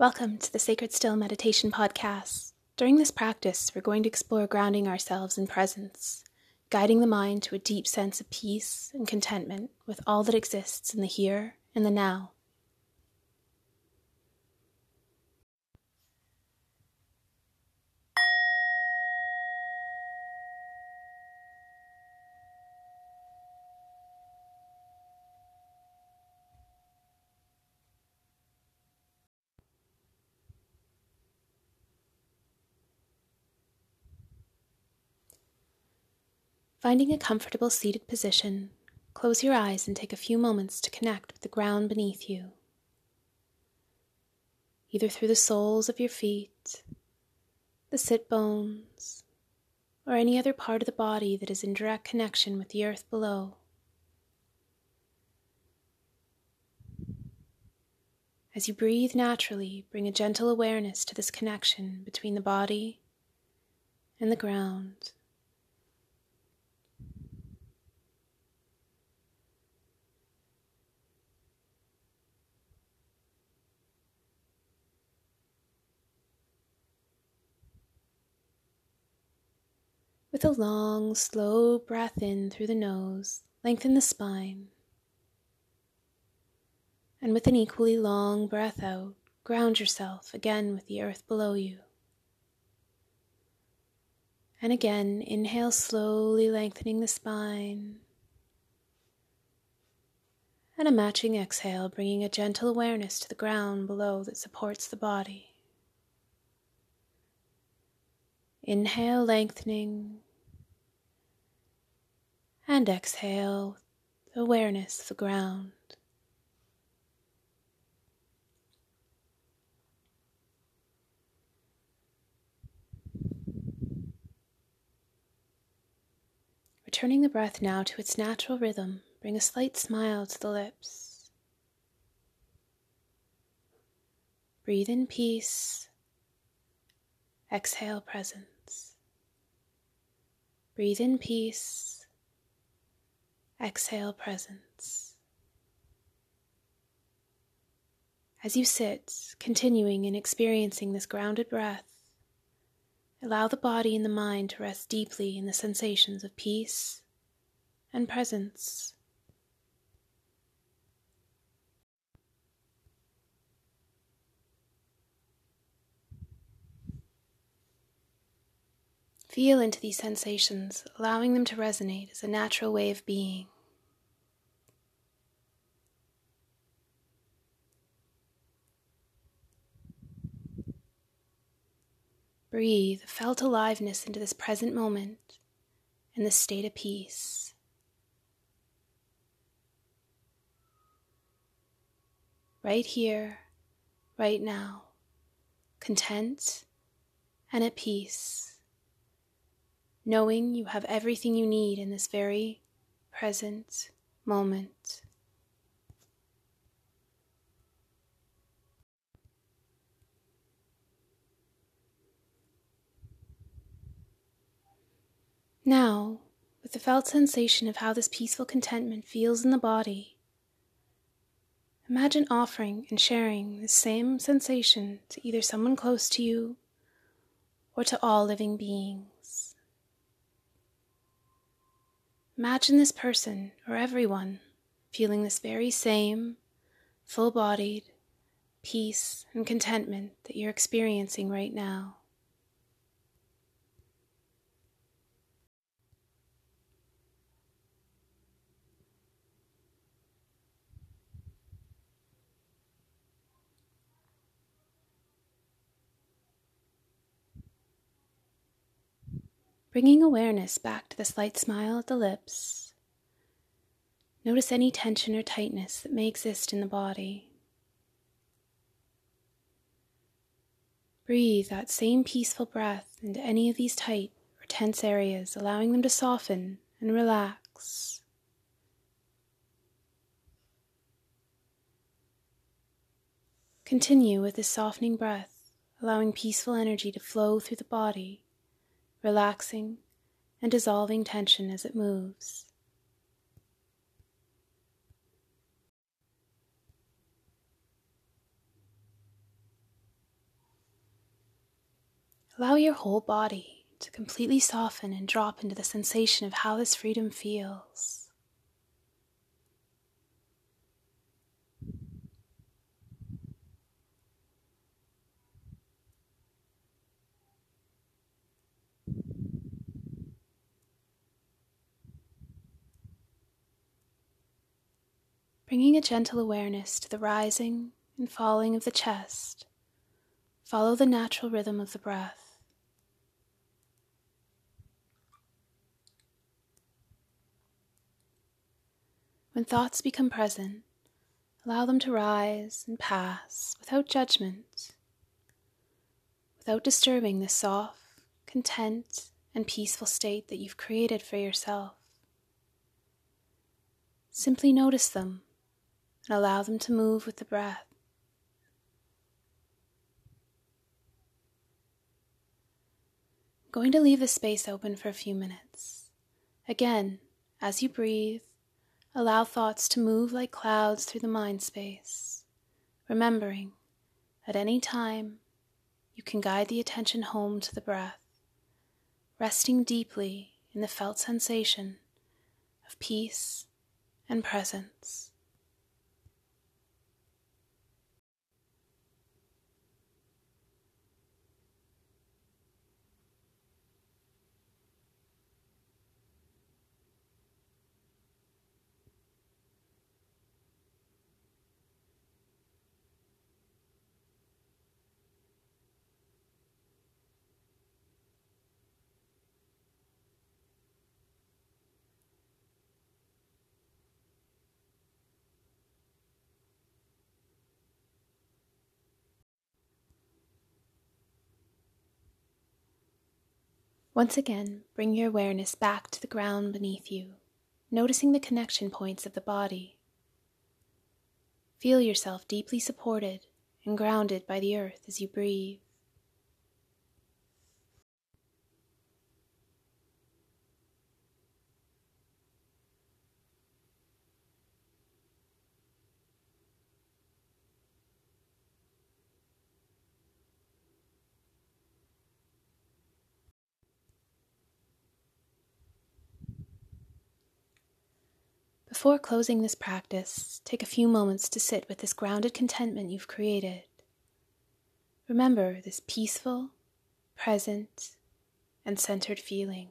Welcome to the Sacred Still Meditation Podcast. During this practice, we're going to explore grounding ourselves in presence, guiding the mind to a deep sense of peace and contentment with all that exists in the here and the now. Finding a comfortable seated position, close your eyes and take a few moments to connect with the ground beneath you, either through the soles of your feet, the sit bones, or any other part of the body that is in direct connection with the earth below. As you breathe naturally, bring a gentle awareness to this connection between the body and the ground. With a long, slow breath in through the nose, lengthen the spine. And with an equally long breath out, ground yourself again with the earth below you. And again, inhale slowly, lengthening the spine. And a matching exhale, bringing a gentle awareness to the ground below that supports the body. Inhale, lengthening, and exhale, awareness of the ground. Returning the breath now to its natural rhythm, bring a slight smile to the lips. Breathe in peace Exhale presence. Breathe in peace. Exhale presence. As you sit, continuing and experiencing this grounded breath, allow the body and the mind to rest deeply in the sensations of peace and presence. Feel into these sensations, allowing them to resonate as a natural way of being. Breathe felt aliveness into this present moment and this state of peace. Right here, right now, content and at peace knowing you have everything you need in this very present moment. Now, with the felt sensation of how this peaceful contentment feels in the body, imagine offering and sharing the same sensation to either someone close to you or to all living beings. Imagine this person or everyone feeling this very same full bodied peace and contentment that you're experiencing right now. Bringing awareness back to the slight smile at the lips. Notice any tension or tightness that may exist in the body. Breathe that same peaceful breath into any of these tight or tense areas, allowing them to soften and relax. Continue with this softening breath, allowing peaceful energy to flow through the body relaxing and dissolving tension as it moves. Allow your whole body to completely soften and drop into the sensation of how this freedom feels. Bringing a gentle awareness to the rising and falling of the chest, follow the natural rhythm of the breath. When thoughts become present, allow them to rise and pass without judgment, without disturbing the soft, content, and peaceful state that you've created for yourself. Simply notice them and allow them to move with the breath. Going to leave the space open for a few minutes. Again, as you breathe, allow thoughts to move like clouds through the mind space, remembering at any time you can guide the attention home to the breath, resting deeply in the felt sensation of peace and presence. Once again, bring your awareness back to the ground beneath you, noticing the connection points of the body. Feel yourself deeply supported and grounded by the earth as you breathe. Before closing this practice, take a few moments to sit with this grounded contentment you've created. Remember this peaceful, present, and centered feeling.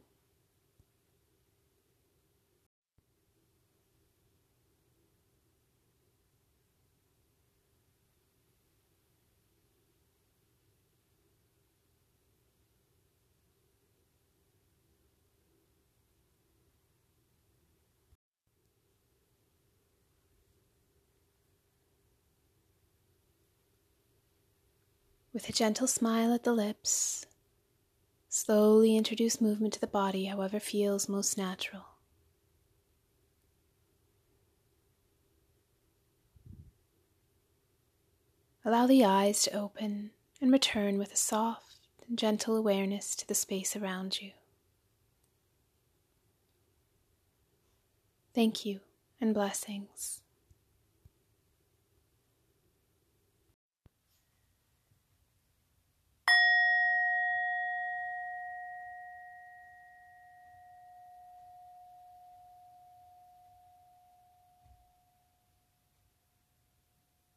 With a gentle smile at the lips, slowly introduce movement to the body however feels most natural. Allow the eyes to open and return with a soft and gentle awareness to the space around you. Thank you and blessings.